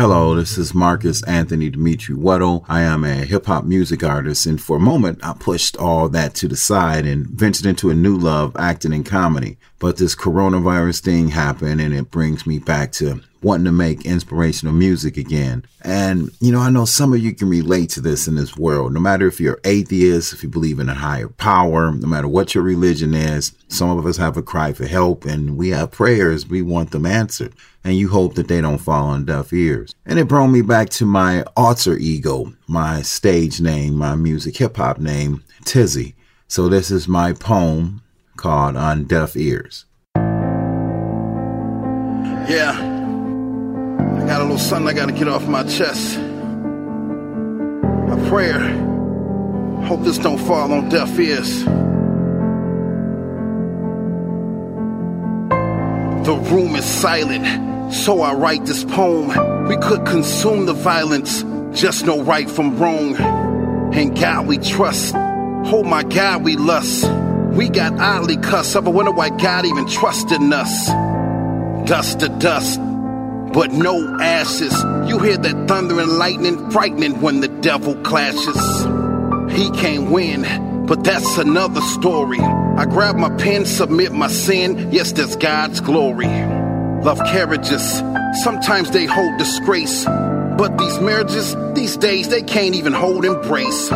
Hello, this is Markus Anthony Demetri Weddle. I am a hip hop music artist, and for a moment, I pushed all that to the side and ventured into a new love, acting and comedy. But this coronavirus thing happened, and it brings me back to wanting to make inspirational music again. And, you know, I know some of you can relate to this in this world. No matter if you're atheist, if you believe in a higher power, no matter what your religion is, some of us have a cry for help and we have prayers. We want them answered. And you hope that they don't fall on deaf ears. And it brought me back to my alter ego, my stage name, my music hip hop name, Tizzy. So this is my poem called On Deaf Ears. Yeah. Got a little something I gotta get off my chest. A prayer. Hope this don't fall on deaf ears. The room is silent, so I write this poem. We could consume the violence, just no right from wrong. And God we trust, oh my God we lust. We got oddly cussed, up, I wonder why God even trusted us. Dust to dust, but no ashes. You hear that thunder and lightning, frightening when the devil clashes. He can't win, but that's another story. I grab my pen, submit my sin. Yes, that's God's glory. Love carriages, sometimes they hold disgrace. But these marriages, these days, they can't even hold embrace.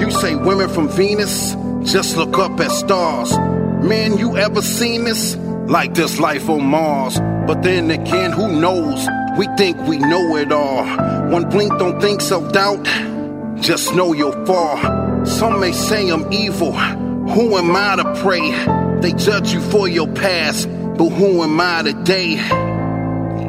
You say women from Venus, just look up at stars. Man, you ever seen this? Like this life on Mars. But then again, who knows? We think we know it all. One blink, don't think self doubt. Just know you'll fall. Some may say I'm evil. Who am I to pray? They judge you for your past, but who am I today?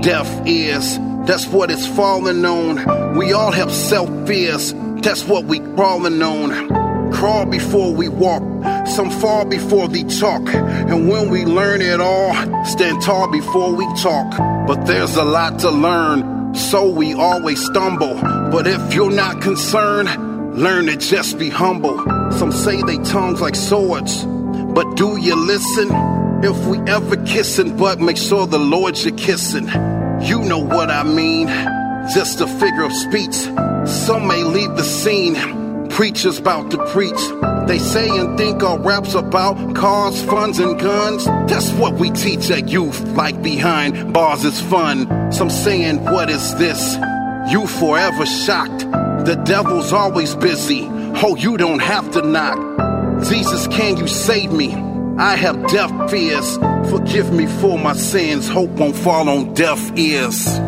Deaf ears, that's what it's falling on. We all have self fears, that's what we crawling on. Crawl before we walk, some fall before they talk. And when we learn it all, stand tall before we talk. But there's a lot to learn, so we always stumble. But if you're not concerned, learn to just be humble. Some say they tongues like swords, but do you listen? If we ever kissing, but make sure the Lord you're kissing. You know what I mean, just a figure of speech. Some may leave the scene, preachers about to preach. They say and think our raps about cars, funds, and guns. That's what we teach at youth, like behind bars is fun. Some saying, What is this? You forever shocked. The devil's always busy. Oh, you don't have to knock. Jesus, can you save me? I have deaf fears. Forgive me for my sins. Hope won't fall on deaf ears.